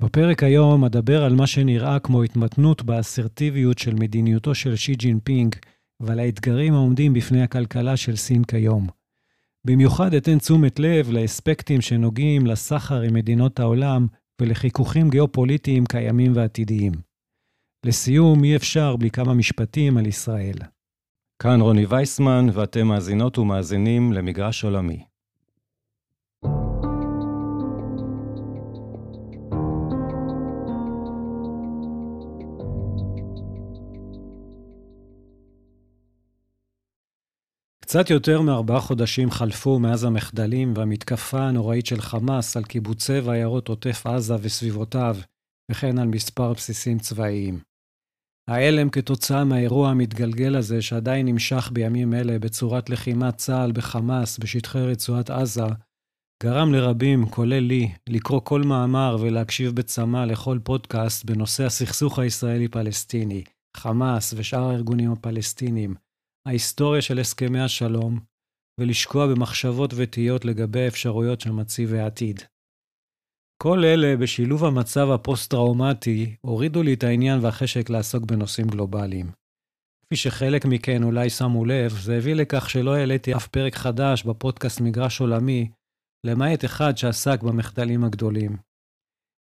בפרק היום אדבר על מה שנראה כמו התמתנות באסרטיביות של מדיניותו של שי ג'ינפינג ועל האתגרים העומדים בפני הכלכלה של סין כיום. במיוחד אתן תשומת לב לאספקטים שנוגעים לסחר עם מדינות העולם ולחיכוכים גיאופוליטיים קיימים ועתידיים. לסיום, אי אפשר בלי כמה משפטים על ישראל. כאן רוני וייסמן, ואתם מאזינות ומאזינים למגרש עולמי. קצת יותר מארבעה חודשים חלפו מאז המחדלים והמתקפה הנוראית של חמאס על קיבוצי ועיירות עוטף עזה וסביבותיו, וכן על מספר בסיסים צבאיים. ההלם כתוצאה מהאירוע המתגלגל הזה, שעדיין נמשך בימים אלה בצורת לחימת צה"ל בחמאס בשטחי רצועת עזה, גרם לרבים, כולל לי, לקרוא כל מאמר ולהקשיב בצמא לכל פודקאסט בנושא הסכסוך הישראלי-פלסטיני, חמאס ושאר הארגונים הפלסטינים, ההיסטוריה של הסכמי השלום, ולשקוע במחשבות ותהיות לגבי האפשרויות שמציב העתיד. כל אלה, בשילוב המצב הפוסט-טראומטי, הורידו לי את העניין והחשק לעסוק בנושאים גלובליים. כפי שחלק מכן אולי שמו לב, זה הביא לכך שלא העליתי אף פרק חדש בפודקאסט מגרש עולמי, למעט אחד שעסק במחדלים הגדולים.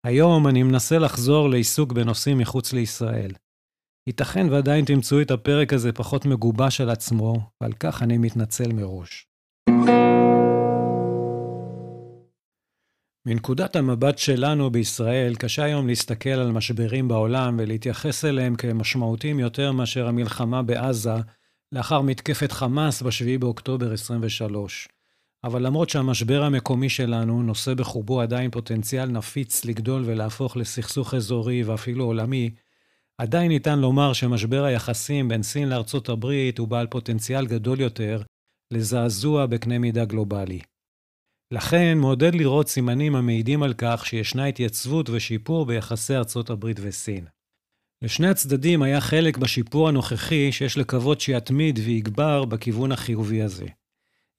היום אני מנסה לחזור לעיסוק בנושאים מחוץ לישראל. ייתכן ועדיין תמצאו את הפרק הזה פחות מגובש על עצמו, ועל כך אני מתנצל מראש. מנקודת המבט שלנו בישראל, קשה היום להסתכל על משברים בעולם ולהתייחס אליהם כמשמעותיים יותר מאשר המלחמה בעזה לאחר מתקפת חמאס ב-7 באוקטובר 23. אבל למרות שהמשבר המקומי שלנו נושא בחובו עדיין פוטנציאל נפיץ לגדול ולהפוך לסכסוך אזורי ואפילו עולמי, עדיין ניתן לומר שמשבר היחסים בין סין לארצות הברית הוא בעל פוטנציאל גדול יותר לזעזוע בקנה מידה גלובלי. לכן מעודד לראות סימנים המעידים על כך שישנה התייצבות ושיפור ביחסי ארצות הברית וסין. לשני הצדדים היה חלק בשיפור הנוכחי שיש לקוות שיתמיד ויגבר בכיוון החיובי הזה.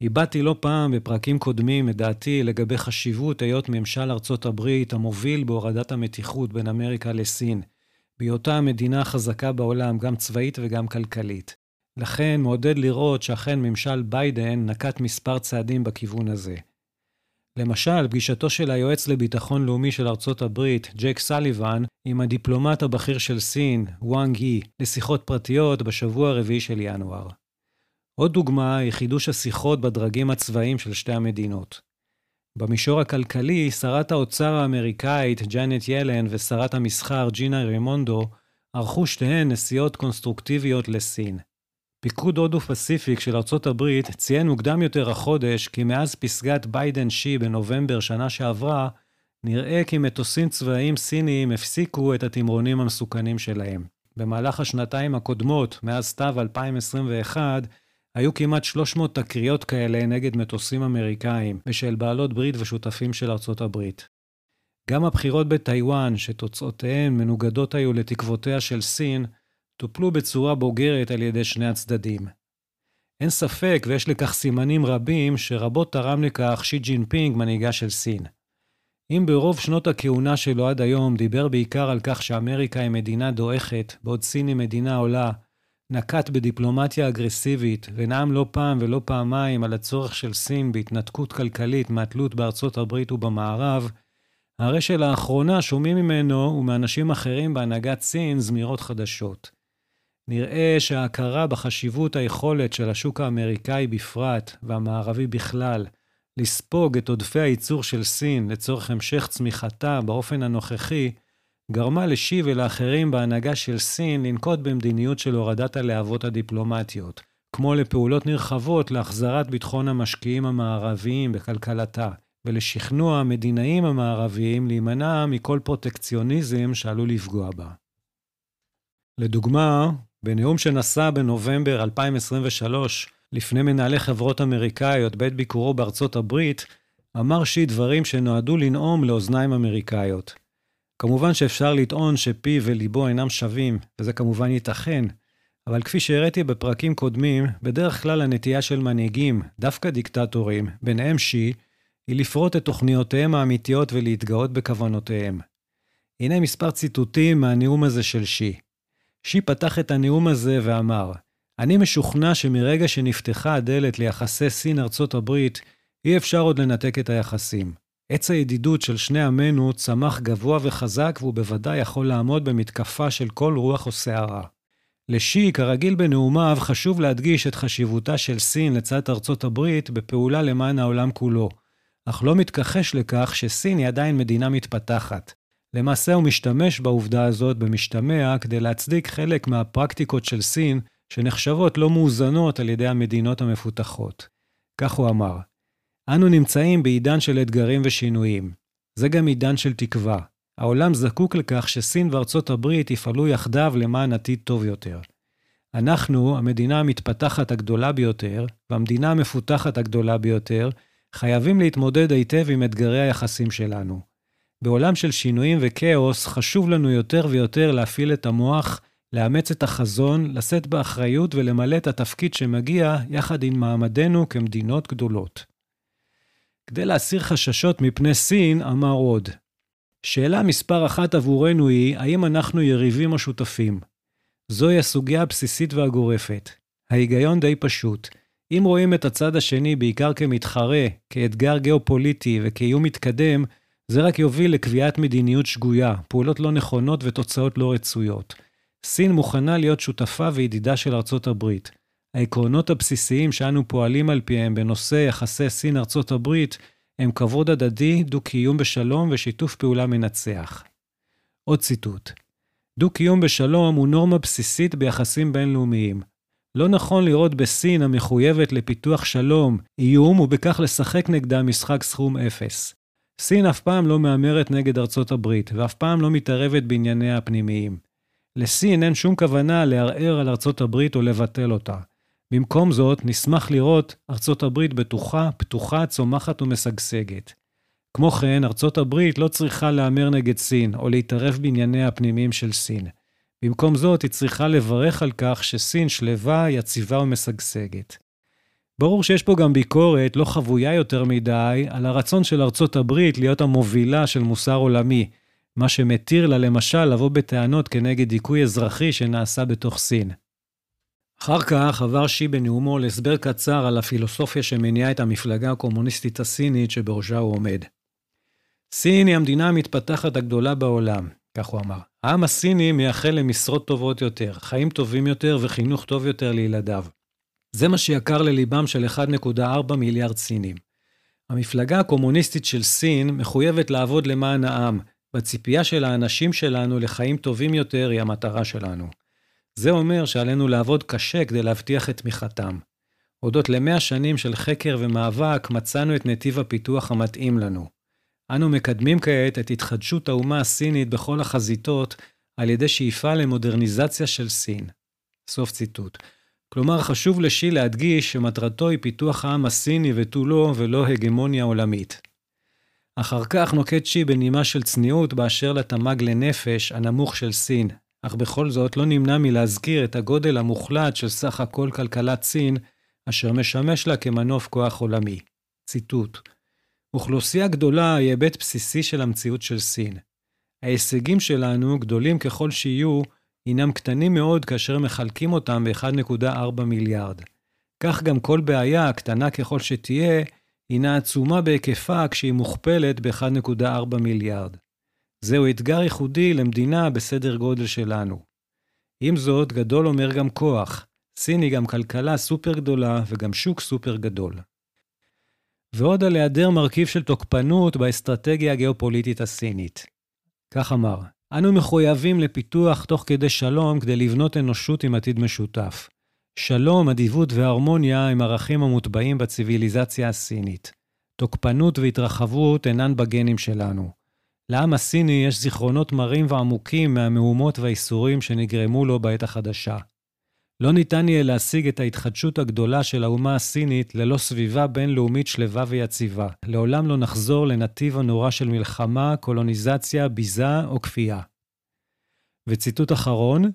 הבעתי לא פעם בפרקים קודמים את דעתי לגבי חשיבות היות ממשל ארצות הברית המוביל בהורדת המתיחות בין אמריקה לסין, בהיותה המדינה החזקה בעולם, גם צבאית וגם כלכלית. לכן מעודד לראות שאכן ממשל ביידן נקט מספר צעדים בכיוון הזה. למשל, פגישתו של היועץ לביטחון לאומי של ארצות הברית, ג'ק סליבן, עם הדיפלומט הבכיר של סין, וואנג יי, לשיחות פרטיות בשבוע הרביעי של ינואר. עוד דוגמה היא חידוש השיחות בדרגים הצבאיים של שתי המדינות. במישור הכלכלי, שרת האוצר האמריקאית ג'אנט ילן ושרת המסחר ג'ינה רימונדו ערכו שתיהן נסיעות קונסטרוקטיביות לסין. פיקוד הודו פסיפיק של ארצות הברית ציין מוקדם יותר החודש כי מאז פסגת ביידן-שי בנובמבר שנה שעברה, נראה כי מטוסים צבאיים סיניים הפסיקו את התמרונים המסוכנים שלהם. במהלך השנתיים הקודמות, מאז סתיו 2021, היו כמעט 300 תקריות כאלה נגד מטוסים אמריקאים ושל בעלות ברית ושותפים של ארצות הברית. גם הבחירות בטיוואן, שתוצאותיהן מנוגדות היו לתקוותיה של סין, טופלו בצורה בוגרת על ידי שני הצדדים. אין ספק, ויש לכך סימנים רבים, שרבות תרם לכך שי ג'ינפינג, מנהיגה של סין. אם ברוב שנות הכהונה שלו עד היום דיבר בעיקר על כך שאמריקה היא מדינה דועכת, בעוד סין היא מדינה עולה, נקט בדיפלומטיה אגרסיבית, ונאם לא פעם ולא פעמיים על הצורך של סין בהתנתקות כלכלית מהתלות בארצות הברית ובמערב, הרי שלאחרונה שומעים ממנו ומאנשים אחרים בהנהגת סין זמירות חדשות. נראה שההכרה בחשיבות היכולת של השוק האמריקאי בפרט, והמערבי בכלל, לספוג את עודפי הייצור של סין לצורך המשך צמיחתה באופן הנוכחי, גרמה לשי ולאחרים בהנהגה של סין לנקוט במדיניות של הורדת הלהבות הדיפלומטיות, כמו לפעולות נרחבות להחזרת ביטחון המשקיעים המערביים בכלכלתה, ולשכנוע המדינאים המערביים להימנע מכל פרוטקציוניזם שעלול לפגוע בה. לדוגמה, בנאום שנשא בנובמבר 2023, לפני מנהלי חברות אמריקאיות בעת ביקורו בארצות הברית, אמר שי דברים שנועדו לנאום לאוזניים אמריקאיות. כמובן שאפשר לטעון שפיו וליבו אינם שווים, וזה כמובן ייתכן, אבל כפי שהראיתי בפרקים קודמים, בדרך כלל הנטייה של מנהיגים, דווקא דיקטטורים, ביניהם שי, היא לפרוט את תוכניותיהם האמיתיות ולהתגאות בכוונותיהם. הנה מספר ציטוטים מהנאום הזה של שי. שי פתח את הנאום הזה ואמר, אני משוכנע שמרגע שנפתחה הדלת ליחסי סין-ארצות הברית, אי אפשר עוד לנתק את היחסים. עץ הידידות של שני עמינו צמח גבוה וחזק, והוא בוודאי יכול לעמוד במתקפה של כל רוח או שערה. לשי, כרגיל בנאומיו, חשוב להדגיש את חשיבותה של סין לצד ארצות הברית בפעולה למען העולם כולו, אך לא מתכחש לכך שסין היא עדיין מדינה מתפתחת. למעשה הוא משתמש בעובדה הזאת במשתמע כדי להצדיק חלק מהפרקטיקות של סין שנחשבות לא מאוזנות על ידי המדינות המפותחות. כך הוא אמר, אנו נמצאים בעידן של אתגרים ושינויים. זה גם עידן של תקווה. העולם זקוק לכך שסין וארצות הברית יפעלו יחדיו למען עתיד טוב יותר. אנחנו, המדינה המתפתחת הגדולה ביותר, והמדינה המפותחת הגדולה ביותר, חייבים להתמודד היטב עם אתגרי היחסים שלנו. בעולם של שינויים וכאוס, חשוב לנו יותר ויותר להפעיל את המוח, לאמץ את החזון, לשאת באחריות ולמלא את התפקיד שמגיע יחד עם מעמדנו כמדינות גדולות. כדי להסיר חששות מפני סין, אמר עוד, שאלה מספר אחת עבורנו היא, האם אנחנו יריבים או שותפים? זוהי הסוגיה הבסיסית והגורפת. ההיגיון די פשוט. אם רואים את הצד השני בעיקר כמתחרה, כאתגר גיאופוליטי וכאיום מתקדם, זה רק יוביל לקביעת מדיניות שגויה, פעולות לא נכונות ותוצאות לא רצויות. סין מוכנה להיות שותפה וידידה של ארצות הברית. העקרונות הבסיסיים שאנו פועלים על פיהם בנושא יחסי סין-ארצות הברית הם כבוד הדדי, דו-קיום בשלום ושיתוף פעולה מנצח. עוד ציטוט: דו-קיום בשלום הוא נורמה בסיסית ביחסים בינלאומיים. לא נכון לראות בסין המחויבת לפיתוח שלום איום ובכך לשחק נגדה משחק סכום אפס. סין אף פעם לא מהמרת נגד ארצות הברית, ואף פעם לא מתערבת בענייניה הפנימיים. לסין אין שום כוונה לערער על ארצות הברית או לבטל אותה. במקום זאת, נשמח לראות ארצות הברית בטוחה, פתוחה, צומחת ומשגשגת. כמו כן, ארצות הברית לא צריכה להמר נגד סין, או להתערב בענייניה הפנימיים של סין. במקום זאת, היא צריכה לברך על כך שסין שלווה, יציבה ומשגשגת. ברור שיש פה גם ביקורת, לא חבויה יותר מדי, על הרצון של ארצות הברית להיות המובילה של מוסר עולמי, מה שמתיר לה למשל לבוא בטענות כנגד דיכוי אזרחי שנעשה בתוך סין. אחר כך עבר שי בנאומו להסבר קצר על הפילוסופיה שמניעה את המפלגה הקומוניסטית הסינית שבראשה הוא עומד. סין היא המדינה המתפתחת הגדולה בעולם, כך הוא אמר. העם הסיני מייחל למשרות טובות יותר, חיים טובים יותר וחינוך טוב יותר לילדיו. זה מה שיקר לליבם של 1.4 מיליארד סינים. המפלגה הקומוניסטית של סין מחויבת לעבוד למען העם, והציפייה של האנשים שלנו לחיים טובים יותר היא המטרה שלנו. זה אומר שעלינו לעבוד קשה כדי להבטיח את תמיכתם. הודות למאה שנים של חקר ומאבק, מצאנו את נתיב הפיתוח המתאים לנו. אנו מקדמים כעת את התחדשות האומה הסינית בכל החזיתות על ידי שאיפה למודרניזציה של סין. סוף ציטוט. כלומר, חשוב לשי להדגיש שמטרתו היא פיתוח העם הסיני ותו לא, ולא הגמוניה עולמית. אחר כך נוקט שי בנימה של צניעות באשר לתמ"ג לנפש הנמוך של סין, אך בכל זאת לא נמנע מלהזכיר את הגודל המוחלט של סך הכל כלכלת סין, אשר משמש לה כמנוף כוח עולמי. ציטוט: אוכלוסייה גדולה היא היבט בסיסי של המציאות של סין. ההישגים שלנו, גדולים ככל שיהיו, הינם קטנים מאוד כאשר מחלקים אותם ב-1.4 מיליארד. כך גם כל בעיה, קטנה ככל שתהיה, הינה עצומה בהיקפה כשהיא מוכפלת ב-1.4 מיליארד. זהו אתגר ייחודי למדינה בסדר גודל שלנו. עם זאת, גדול אומר גם כוח. סין היא גם כלכלה סופר גדולה וגם שוק סופר גדול. ועוד על היעדר מרכיב של תוקפנות באסטרטגיה הגיאופוליטית הסינית. כך אמר, אנו מחויבים לפיתוח תוך כדי שלום כדי לבנות אנושות עם עתיד משותף. שלום, אדיבות והרמוניה הם ערכים המוטבעים בציוויליזציה הסינית. תוקפנות והתרחבות אינן בגנים שלנו. לעם הסיני יש זיכרונות מרים ועמוקים מהמהומות והאיסורים שנגרמו לו בעת החדשה. לא ניתן יהיה להשיג את ההתחדשות הגדולה של האומה הסינית ללא סביבה בינלאומית שלווה ויציבה. לעולם לא נחזור לנתיב הנורא של מלחמה, קולוניזציה, ביזה או כפייה. וציטוט אחרון,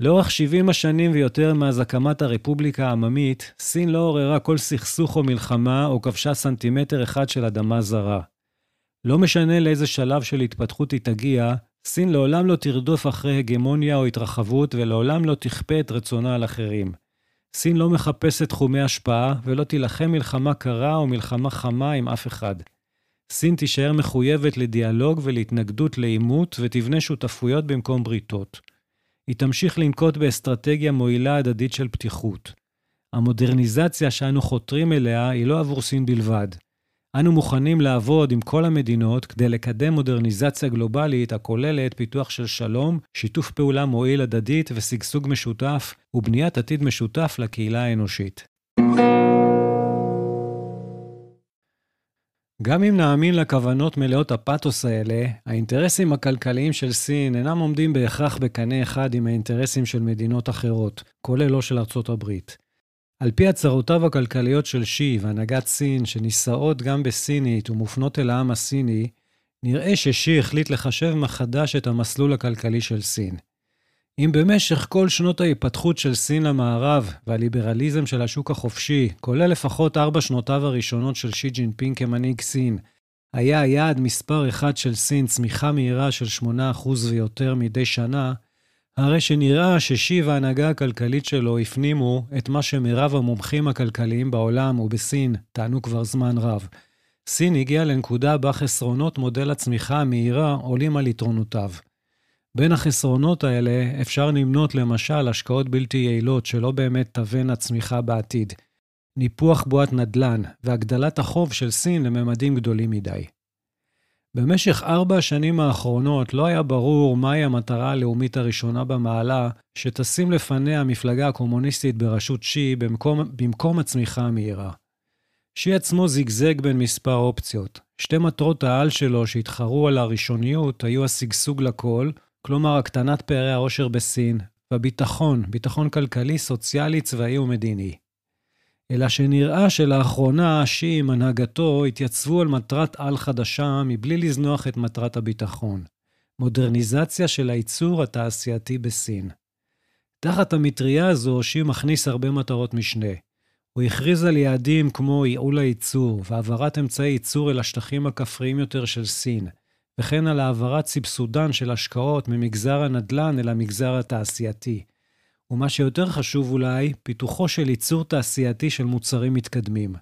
לאורך 70 השנים ויותר מאז הקמת הרפובליקה העממית, סין לא עוררה כל סכסוך או מלחמה או כבשה סנטימטר אחד של אדמה זרה. לא משנה לאיזה שלב של התפתחות היא תגיע, סין לעולם לא תרדוף אחרי הגמוניה או התרחבות, ולעולם לא תכפה את רצונה על אחרים. סין לא מחפשת תחומי השפעה, ולא תילחם מלחמה קרה או מלחמה חמה עם אף אחד. סין תישאר מחויבת לדיאלוג ולהתנגדות לעימות, ותבנה שותפויות במקום בריתות. היא תמשיך לנקוט באסטרטגיה מועילה הדדית של פתיחות. המודרניזציה שאנו חותרים אליה היא לא עבור סין בלבד. אנו מוכנים לעבוד עם כל המדינות כדי לקדם מודרניזציה גלובלית הכוללת פיתוח של שלום, שיתוף פעולה מועיל הדדית ושגשוג משותף, ובניית עתיד משותף לקהילה האנושית. גם אם נאמין לכוונות מלאות הפתוס האלה, האינטרסים הכלכליים של סין אינם עומדים בהכרח בקנה אחד עם האינטרסים של מדינות אחרות, כולל לא של ארצות הברית. על פי הצהרותיו הכלכליות של שי והנהגת סין, שנישאות גם בסינית ומופנות אל העם הסיני, נראה ששי החליט לחשב מחדש את המסלול הכלכלי של סין. אם במשך כל שנות ההיפתחות של סין למערב והליברליזם של השוק החופשי, כולל לפחות ארבע שנותיו הראשונות של שי ג'ינפינג כמנהיג סין, היה היעד מספר אחד של סין צמיחה מהירה של 8% ויותר מדי שנה, הרי שנראה ששי וההנהגה הכלכלית שלו הפנימו את מה שמרב המומחים הכלכליים בעולם ובסין טענו כבר זמן רב. סין הגיעה לנקודה בה חסרונות מודל הצמיחה המהירה עולים על יתרונותיו. בין החסרונות האלה אפשר למנות למשל השקעות בלתי יעילות שלא באמת תבאנה צמיחה בעתיד, ניפוח בועת נדל"ן והגדלת החוב של סין לממדים גדולים מדי. במשך ארבע השנים האחרונות לא היה ברור מהי המטרה הלאומית הראשונה במעלה שתשים לפניה המפלגה הקומוניסטית בראשות שי במקום, במקום הצמיחה המהירה. שי עצמו זיגזג בין מספר אופציות. שתי מטרות העל שלו שהתחרו על הראשוניות היו השגשוג לכל, כלומר הקטנת פערי העושר בסין, והביטחון, ביטחון כלכלי, סוציאלי, צבאי ומדיני. אלא שנראה שלאחרונה השי עם הנהגתו התייצבו על מטרת על חדשה מבלי לזנוח את מטרת הביטחון. מודרניזציה של הייצור התעשייתי בסין. תחת המטריה הזו, שי מכניס הרבה מטרות משנה. הוא הכריז על יעדים כמו ייעול הייצור והעברת אמצעי ייצור אל השטחים הכפריים יותר של סין, וכן על העברת סבסודן של השקעות ממגזר הנדל"ן אל המגזר התעשייתי. ומה שיותר חשוב אולי, פיתוחו של ייצור תעשייתי של מוצרים מתקדמים.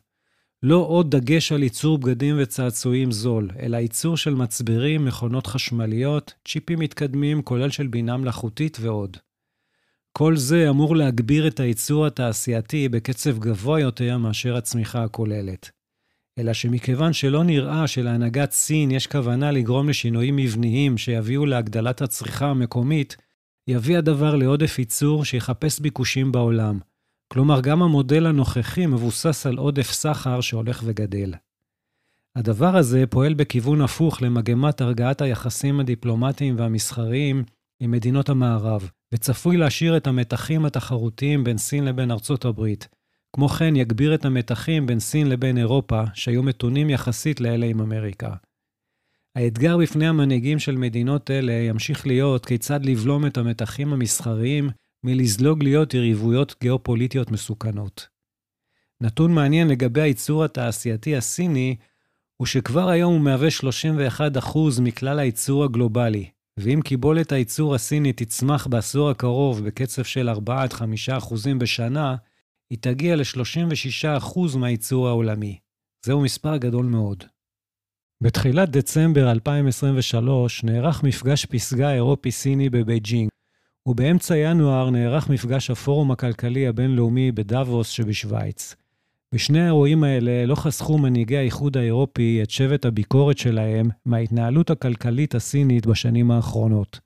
לא עוד דגש על ייצור בגדים וצעצועים זול, אלא ייצור של מצברים, מכונות חשמליות, צ'יפים מתקדמים, כולל של בינה מלאכותית ועוד. כל זה אמור להגביר את הייצור התעשייתי בקצב גבוה יותר מאשר הצמיחה הכוללת. אלא שמכיוון שלא נראה שלהנהגת סין יש כוונה לגרום לשינויים מבניים שיביאו להגדלת הצריכה המקומית, יביא הדבר לעודף ייצור שיחפש ביקושים בעולם. כלומר, גם המודל הנוכחי מבוסס על עודף סחר שהולך וגדל. הדבר הזה פועל בכיוון הפוך למגמת הרגעת היחסים הדיפלומטיים והמסחריים עם מדינות המערב, וצפוי להשאיר את המתחים התחרותיים בין סין לבין ארצות הברית. כמו כן, יגביר את המתחים בין סין לבין אירופה, שהיו מתונים יחסית לאלה עם אמריקה. האתגר בפני המנהיגים של מדינות אלה ימשיך להיות כיצד לבלום את המתחים המסחריים מלזלוג להיות יריבויות גיאופוליטיות מסוכנות. נתון מעניין לגבי הייצור התעשייתי הסיני, הוא שכבר היום הוא מהווה 31% מכלל הייצור הגלובלי, ואם קיבולת הייצור הסיני תצמח בעשור הקרוב בקצב של 4-5% בשנה, היא תגיע ל-36% מהייצור העולמי. זהו מספר גדול מאוד. בתחילת דצמבר 2023 נערך מפגש פסגה אירופי-סיני בבייג'ינג, ובאמצע ינואר נערך מפגש הפורום הכלכלי הבינלאומי בדאבוס שבשוויץ. בשני האירועים האלה לא חסכו מנהיגי האיחוד האירופי את שבט הביקורת שלהם מההתנהלות הכלכלית הסינית בשנים האחרונות.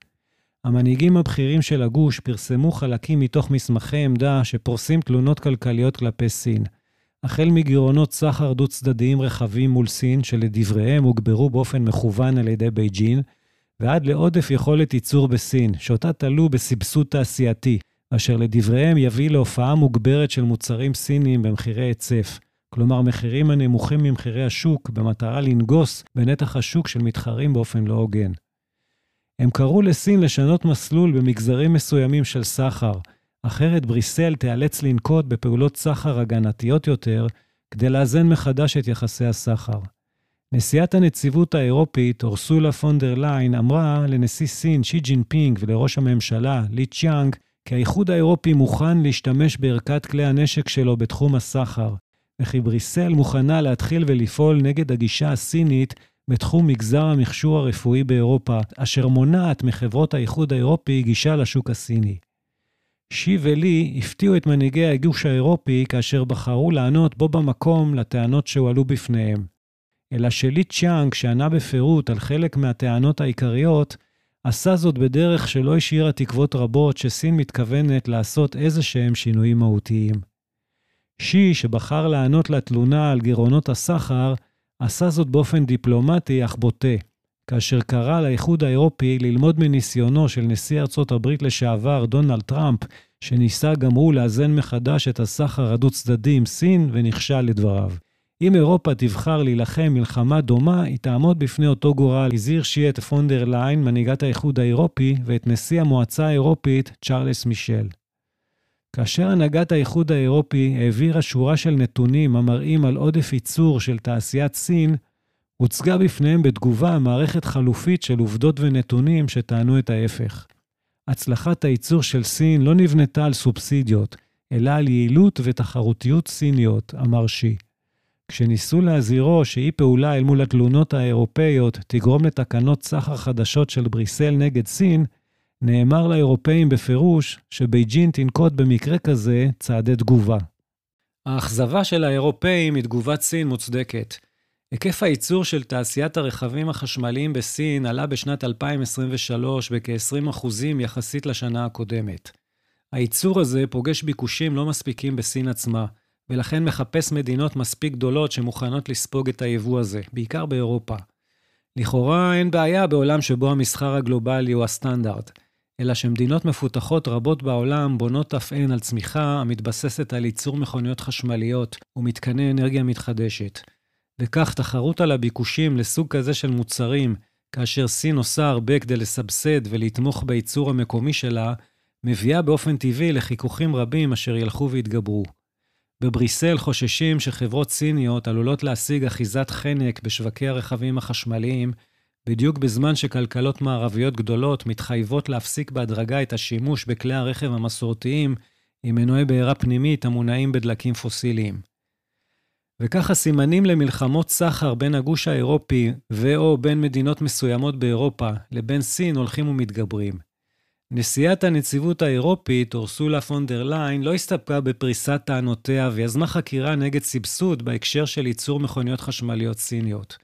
המנהיגים הבכירים של הגוש פרסמו חלקים מתוך מסמכי עמדה שפורסים תלונות כלכליות כלפי סין. החל מגירעונות סחר דו-צדדיים רחבים מול סין, שלדבריהם הוגברו באופן מכוון על ידי בייג'ין, ועד לעודף יכולת ייצור בסין, שאותה תלו בסבסוד תעשייתי, אשר לדבריהם יביא להופעה מוגברת של מוצרים סיניים במחירי היצף, כלומר מחירים הנמוכים ממחירי השוק, במטרה לנגוס בנתח השוק של מתחרים באופן לא הוגן. הם קראו לסין לשנות מסלול במגזרים מסוימים של סחר, אחרת בריסל תיאלץ לנקוט בפעולות סחר הגנתיות יותר כדי לאזן מחדש את יחסי הסחר. נשיאת הנציבות האירופית, אורסולה פון דר ליין, אמרה לנשיא סין, שי ג'ינפינג, ולראש הממשלה, לי צ'יאנג, כי האיחוד האירופי מוכן להשתמש בערכת כלי הנשק שלו בתחום הסחר, וכי בריסל מוכנה להתחיל ולפעול נגד הגישה הסינית בתחום מגזר המכשור הרפואי באירופה, אשר מונעת מחברות האיחוד האירופי גישה לשוק הסיני. שי ולי הפתיעו את מנהיגי הגוש האירופי כאשר בחרו לענות בו במקום לטענות שהועלו בפניהם. אלא שלי צ'אנג, שענה בפירוט על חלק מהטענות העיקריות, עשה זאת בדרך שלא השאירה תקוות רבות שסין מתכוונת לעשות איזה שהם שינויים מהותיים. שי, שבחר לענות לתלונה על גירעונות הסחר, עשה זאת באופן דיפלומטי אך בוטה, כאשר קרא לאיחוד האירופי ללמוד מניסיונו של נשיא ארצות הברית לשעבר, דונלד טראמפ, שניסה גם הוא לאזן מחדש את הסחר הדו-צדדי עם סין, ונכשל לדבריו. אם אירופה תבחר להילחם מלחמה דומה, היא תעמוד בפני אותו גורל, הזהיר שי את פון דר ליין, מנהיגת האיחוד האירופי, ואת נשיא המועצה האירופית, שארל מישל. כאשר הנהגת האיחוד האירופי העבירה שורה של נתונים המראים על עודף ייצור של תעשיית סין, הוצגה בפניהם בתגובה מערכת חלופית של עובדות ונתונים שטענו את ההפך. הצלחת הייצור של סין לא נבנתה על סובסידיות, אלא על יעילות ותחרותיות סיניות, אמר שי. כשניסו להזהירו שאי פעולה אל מול התלונות האירופאיות תגרום לתקנות סחר חדשות של בריסל נגד סין, נאמר לאירופאים בפירוש שבייג'ין תנקוט במקרה כזה צעדי תגובה. האכזבה של האירופאים מתגובת סין מוצדקת. היקף הייצור של תעשיית הרכבים החשמליים בסין עלה בשנת 2023 בכ-20% יחסית לשנה הקודמת. הייצור הזה פוגש ביקושים לא מספיקים בסין עצמה, ולכן מחפש מדינות מספיק גדולות שמוכנות לספוג את היבוא הזה, בעיקר באירופה. לכאורה אין בעיה בעולם שבו המסחר הגלובלי הוא הסטנדרט, אלא שמדינות מפותחות רבות בעולם בונות אף הן על צמיחה המתבססת על ייצור מכוניות חשמליות ומתקני אנרגיה מתחדשת. וכך תחרות על הביקושים לסוג כזה של מוצרים, כאשר סין עושה הרבה כדי לסבסד ולתמוך בייצור המקומי שלה, מביאה באופן טבעי לחיכוכים רבים אשר ילכו ויתגברו. בבריסל חוששים שחברות סיניות עלולות להשיג אחיזת חנק בשווקי הרכבים החשמליים, בדיוק בזמן שכלכלות מערביות גדולות מתחייבות להפסיק בהדרגה את השימוש בכלי הרכב המסורתיים עם מנועי בעירה פנימית המונעים בדלקים פוסיליים. וכך הסימנים למלחמות סחר בין הגוש האירופי ו/או בין מדינות מסוימות באירופה לבין סין הולכים ומתגברים. נשיאת הנציבות האירופית, אורסולה פונדר ליין, לא הסתפקה בפריסת טענותיה ויזמה חקירה נגד סבסוד בהקשר של ייצור מכוניות חשמליות סיניות.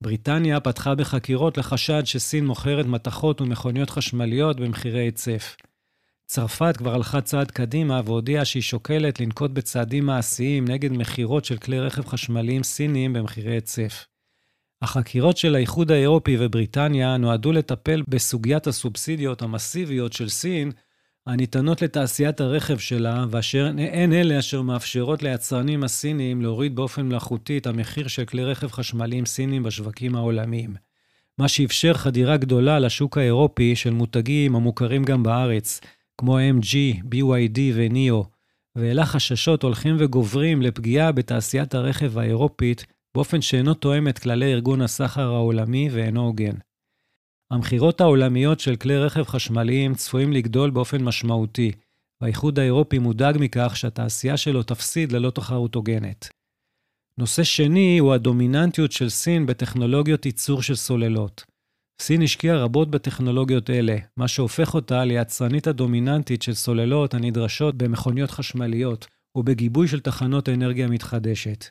בריטניה פתחה בחקירות לחשד שסין מוכרת מתכות ומכוניות חשמליות במחירי היצף. צרפת כבר הלכה צעד קדימה והודיעה שהיא שוקלת לנקוט בצעדים מעשיים נגד מכירות של כלי רכב חשמליים סיניים במחירי היצף. החקירות של האיחוד האירופי ובריטניה נועדו לטפל בסוגיית הסובסידיות המסיביות של סין, הניתנות לתעשיית הרכב שלה, ואשר הן אלה אשר מאפשרות ליצרנים הסינים להוריד באופן מלאכותי את המחיר של כלי רכב חשמליים סינים בשווקים העולמיים. מה שאפשר חדירה גדולה לשוק האירופי של מותגים המוכרים גם בארץ, כמו MG, BYD וניאו, והעלה חששות הולכים וגוברים לפגיעה בתעשיית הרכב האירופית באופן שאינו תואם את כללי ארגון הסחר העולמי ואינו הוגן. המכירות העולמיות של כלי רכב חשמליים צפויים לגדול באופן משמעותי, והאיחוד האירופי מודאג מכך שהתעשייה שלו תפסיד ללא תחרות הוגנת. נושא שני הוא הדומיננטיות של סין בטכנולוגיות ייצור של סוללות. סין השקיעה רבות בטכנולוגיות אלה, מה שהופך אותה ליצרנית הדומיננטית של סוללות הנדרשות במכוניות חשמליות ובגיבוי של תחנות אנרגיה מתחדשת.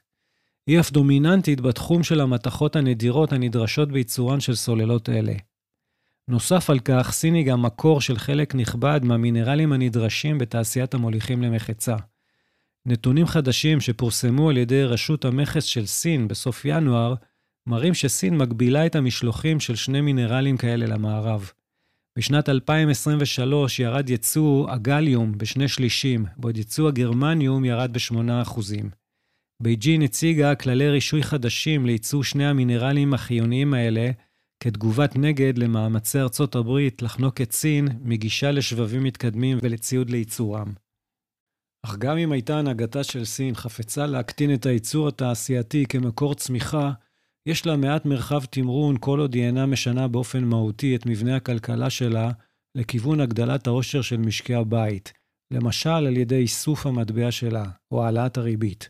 היא אף דומיננטית בתחום של המתכות הנדירות הנדרשות בייצורן של סוללות אלה. נוסף על כך, סין היא גם מקור של חלק נכבד מהמינרלים הנדרשים בתעשיית המוליכים למחצה. נתונים חדשים שפורסמו על ידי רשות המכס של סין בסוף ינואר, מראים שסין מגבילה את המשלוחים של שני מינרלים כאלה למערב. בשנת 2023 ירד ייצוא הגליום בשני שלישים, בעוד ייצוא הגרמניום ירד ב-8%. בייג'ין הציגה כללי רישוי חדשים לייצוא שני המינרלים החיוניים האלה, כתגובת נגד למאמצי ארצות הברית לחנוק את סין מגישה לשבבים מתקדמים ולציוד לייצורם. אך גם אם הייתה הנהגתה של סין חפצה להקטין את הייצור התעשייתי כמקור צמיחה, יש לה מעט מרחב תמרון כל עוד היא אינה משנה באופן מהותי את מבנה הכלכלה שלה לכיוון הגדלת העושר של משקי הבית, למשל על ידי איסוף המטבע שלה או העלאת הריבית.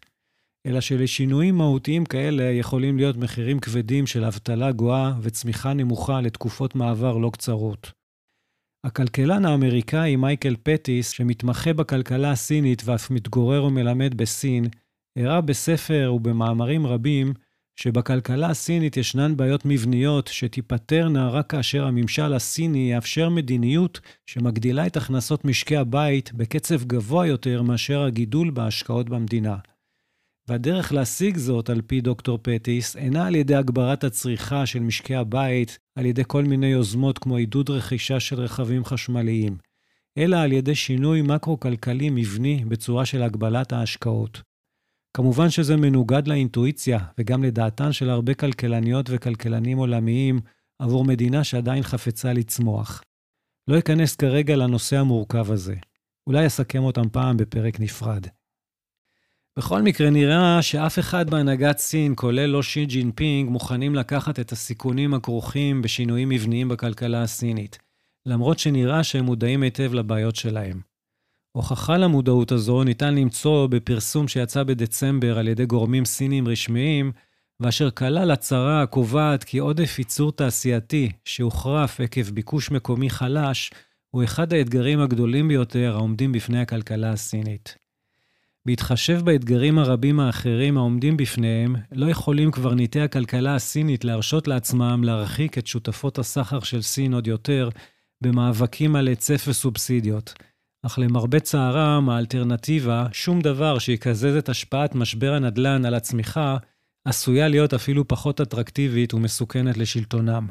אלא שלשינויים מהותיים כאלה יכולים להיות מחירים כבדים של אבטלה גואה וצמיחה נמוכה לתקופות מעבר לא קצרות. הכלכלן האמריקאי מייקל פטיס, שמתמחה בכלכלה הסינית ואף מתגורר ומלמד בסין, הראה בספר ובמאמרים רבים שבכלכלה הסינית ישנן בעיות מבניות שתיפתרנה רק כאשר הממשל הסיני יאפשר מדיניות שמגדילה את הכנסות משקי הבית בקצב גבוה יותר מאשר הגידול בהשקעות במדינה. והדרך להשיג זאת, על פי דוקטור פטיס, אינה על ידי הגברת הצריכה של משקי הבית, על ידי כל מיני יוזמות כמו עידוד רכישה של רכבים חשמליים, אלא על ידי שינוי מקרו-כלכלי מבני בצורה של הגבלת ההשקעות. כמובן שזה מנוגד לאינטואיציה וגם לדעתן של הרבה כלכלניות וכלכלנים עולמיים עבור מדינה שעדיין חפצה לצמוח. לא אכנס כרגע לנושא המורכב הזה. אולי אסכם אותם פעם בפרק נפרד. בכל מקרה, נראה שאף אחד בהנהגת סין, כולל לא שי ג'ינפינג, מוכנים לקחת את הסיכונים הכרוכים בשינויים מבניים בכלכלה הסינית, למרות שנראה שהם מודעים היטב לבעיות שלהם. הוכחה למודעות הזו ניתן למצוא בפרסום שיצא בדצמבר על ידי גורמים סינים רשמיים, ואשר כלל הצהרה הקובעת כי עודף ייצור תעשייתי שהוחרף עקב ביקוש מקומי חלש, הוא אחד האתגרים הגדולים ביותר העומדים בפני הכלכלה הסינית. בהתחשב באתגרים הרבים האחרים העומדים בפניהם, לא יכולים קברניטי הכלכלה הסינית להרשות לעצמם להרחיק את שותפות הסחר של סין עוד יותר במאבקים על היצף וסובסידיות. אך למרבה צערם, האלטרנטיבה, שום דבר שיקזז את השפעת משבר הנדל"ן על הצמיחה, עשויה להיות אפילו פחות אטרקטיבית ומסוכנת לשלטונם.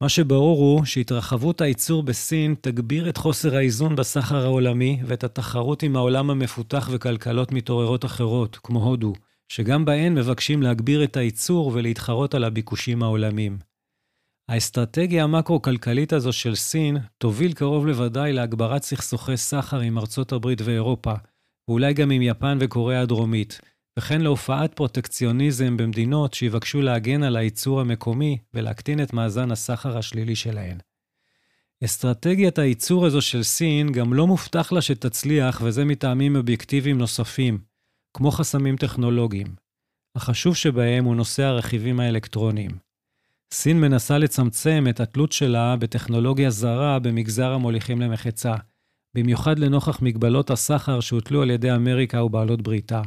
מה שברור הוא שהתרחבות הייצור בסין תגביר את חוסר האיזון בסחר העולמי ואת התחרות עם העולם המפותח וכלכלות מתעוררות אחרות, כמו הודו, שגם בהן מבקשים להגביר את הייצור ולהתחרות על הביקושים העולמיים. האסטרטגיה המקרו-כלכלית הזו של סין תוביל קרוב לוודאי להגברת סכסוכי סחר עם ארצות הברית ואירופה, ואולי גם עם יפן וקוריאה הדרומית, וכן להופעת פרוטקציוניזם במדינות שיבקשו להגן על הייצור המקומי ולהקטין את מאזן הסחר השלילי שלהן. אסטרטגיית הייצור הזו של סין גם לא מובטח לה שתצליח, וזה מטעמים אובייקטיביים נוספים, כמו חסמים טכנולוגיים. החשוב שבהם הוא נושא הרכיבים האלקטרוניים. סין מנסה לצמצם את התלות שלה בטכנולוגיה זרה במגזר המוליכים למחצה, במיוחד לנוכח מגבלות הסחר שהוטלו על ידי אמריקה ובעלות בריתה.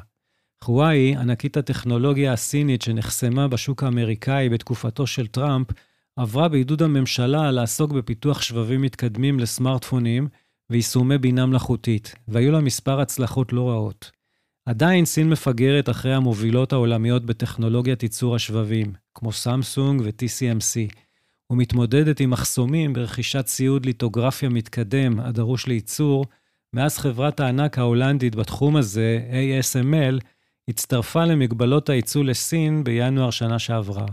חוואי, ענקית הטכנולוגיה הסינית שנחסמה בשוק האמריקאי בתקופתו של טראמפ, עברה בעידוד הממשלה לעסוק בפיתוח שבבים מתקדמים לסמארטפונים ויישומי בינה מלאכותית, והיו לה מספר הצלחות לא רעות. עדיין סין מפגרת אחרי המובילות העולמיות בטכנולוגיית ייצור השבבים, כמו סמסונג ו-TCMC, ומתמודדת עם מחסומים ברכישת ציוד ליטוגרפיה מתקדם הדרוש לייצור, מאז חברת הענק ההולנדית בתחום הזה, ASML, הצטרפה למגבלות הייצוא לסין בינואר שנה שעברה.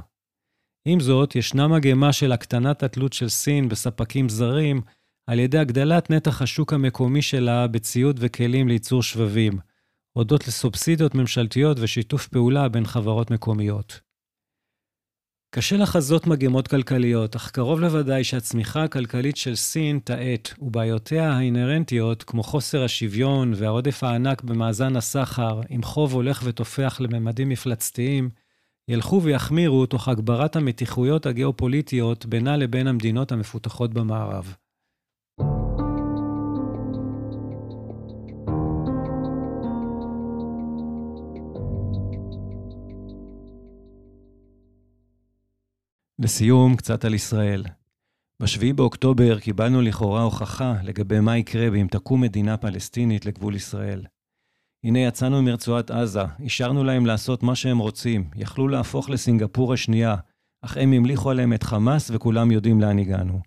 עם זאת, ישנה מגמה של הקטנת התלות של סין בספקים זרים על ידי הגדלת נתח השוק המקומי שלה בציוד וכלים לייצור שבבים, הודות לסובסידיות ממשלתיות ושיתוף פעולה בין חברות מקומיות. קשה לחזות מגמות כלכליות, אך קרוב לוודאי שהצמיחה הכלכלית של סין תאט, ובעיותיה האינהרנטיות, כמו חוסר השוויון והעודף הענק במאזן הסחר, עם חוב הולך ותופח לממדים מפלצתיים, ילכו ויחמירו תוך הגברת המתיחויות הגיאופוליטיות בינה לבין המדינות המפותחות במערב. לסיום, קצת על ישראל. ב-7 באוקטובר קיבלנו לכאורה הוכחה לגבי מה יקרה אם תקום מדינה פלסטינית לגבול ישראל. הנה יצאנו מרצועת עזה, אישרנו להם לעשות מה שהם רוצים, יכלו להפוך לסינגפור השנייה, אך הם המליכו עליהם את חמאס וכולם יודעים לאן הגענו.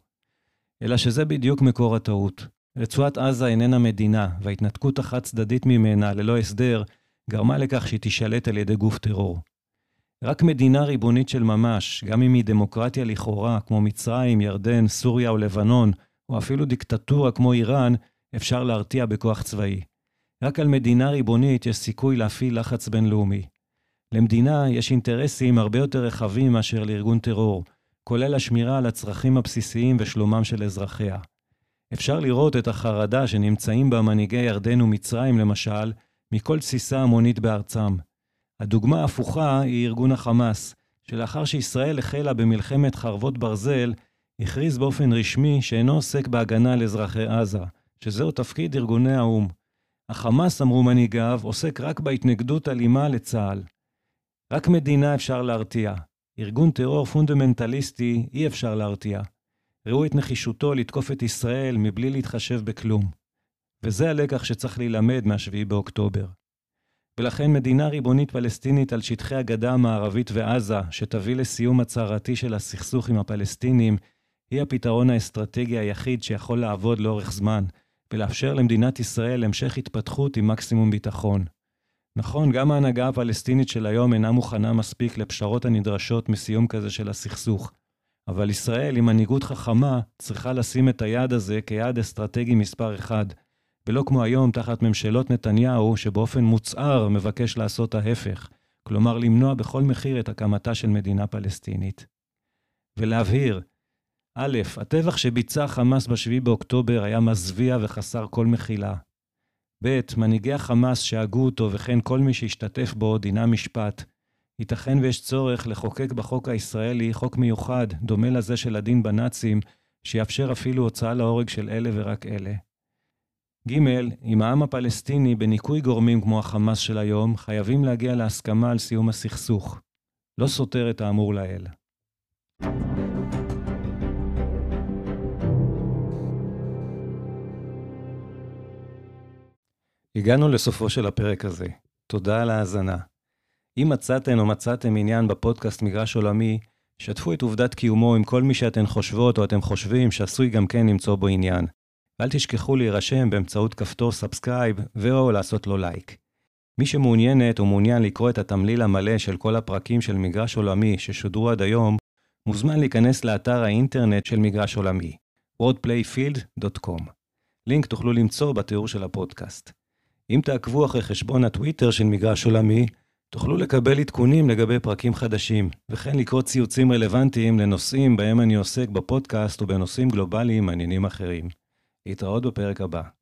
אלא שזה בדיוק מקור הטעות. רצועת עזה איננה מדינה, וההתנתקות החד-צדדית ממנה, ללא הסדר, גרמה לכך שהיא תישלט על ידי גוף טרור. רק מדינה ריבונית של ממש, גם אם היא דמוקרטיה לכאורה, כמו מצרים, ירדן, סוריה או לבנון, או אפילו דיקטטורה כמו איראן, אפשר להרתיע בכוח צבאי. רק על מדינה ריבונית יש סיכוי להפעיל לחץ בינלאומי. למדינה יש אינטרסים הרבה יותר רחבים מאשר לארגון טרור, כולל השמירה על הצרכים הבסיסיים ושלומם של אזרחיה. אפשר לראות את החרדה שנמצאים בה מנהיגי ירדן ומצרים, למשל, מכל תסיסה המונית בארצם. הדוגמה ההפוכה היא ארגון החמאס, שלאחר שישראל החלה במלחמת חרבות ברזל, הכריז באופן רשמי שאינו עוסק בהגנה על אזרחי עזה, שזהו תפקיד ארגוני האו"ם. החמאס, אמרו מנהיגיו, עוסק רק בהתנגדות אלימה לצה"ל. רק מדינה אפשר להרתיע. ארגון טרור פונדמנטליסטי אי אפשר להרתיע. ראו את נחישותו לתקוף את ישראל מבלי להתחשב בכלום. וזה הלקח שצריך להילמד מ-7 באוקטובר. ולכן מדינה ריבונית פלסטינית על שטחי הגדה המערבית ועזה, שתביא לסיום הצהרתי של הסכסוך עם הפלסטינים, היא הפתרון האסטרטגי היחיד שיכול לעבוד לאורך זמן, ולאפשר למדינת ישראל המשך התפתחות עם מקסימום ביטחון. נכון, גם ההנהגה הפלסטינית של היום אינה מוכנה מספיק לפשרות הנדרשות מסיום כזה של הסכסוך. אבל ישראל, עם מנהיגות חכמה, צריכה לשים את היעד הזה כיעד אסטרטגי מספר אחד, ולא כמו היום תחת ממשלות נתניהו, שבאופן מוצהר מבקש לעשות ההפך, כלומר למנוע בכל מחיר את הקמתה של מדינה פלסטינית. ולהבהיר, א', הטבח שביצע חמאס ב-7 באוקטובר היה מזוויע וחסר כל מחילה. ב', מנהיגי החמאס שהגו אותו וכן כל מי שהשתתף בו דינם משפט. ייתכן ויש צורך לחוקק בחוק הישראלי חוק מיוחד, דומה לזה של הדין בנאצים, שיאפשר אפילו הוצאה להורג של אלה ורק אלה. ג. עם העם הפלסטיני, בניכוי גורמים כמו החמאס של היום, חייבים להגיע להסכמה על סיום הסכסוך. לא סותר את האמור לעיל. הגענו לסופו של הפרק הזה. תודה על ההאזנה. אם מצאתן או מצאתם עניין בפודקאסט מגרש עולמי, שתפו את עובדת קיומו עם כל מי שאתן חושבות או אתם חושבים שעשוי גם כן למצוא בו עניין. ואל תשכחו להירשם באמצעות כפתור subscribe ו/או לעשות לו לייק. מי שמעוניינת או מעוניין לקרוא את התמליל המלא של כל הפרקים של מגרש עולמי ששודרו עד היום, מוזמן להיכנס לאתר האינטרנט של מגרש עולמי, worldplayfield.com. לינק תוכלו למצוא בתיאור של הפודקאסט. אם תעקבו אחרי חשבון הטוויטר של מגרש עולמי, תוכלו לקבל עדכונים לגבי פרקים חדשים, וכן לקרוא ציוצים רלוונטיים לנושאים בהם אני עוסק בפודקאסט ובנושאים גלובליים מעניינים אחרים. להתראות בפרק הבא.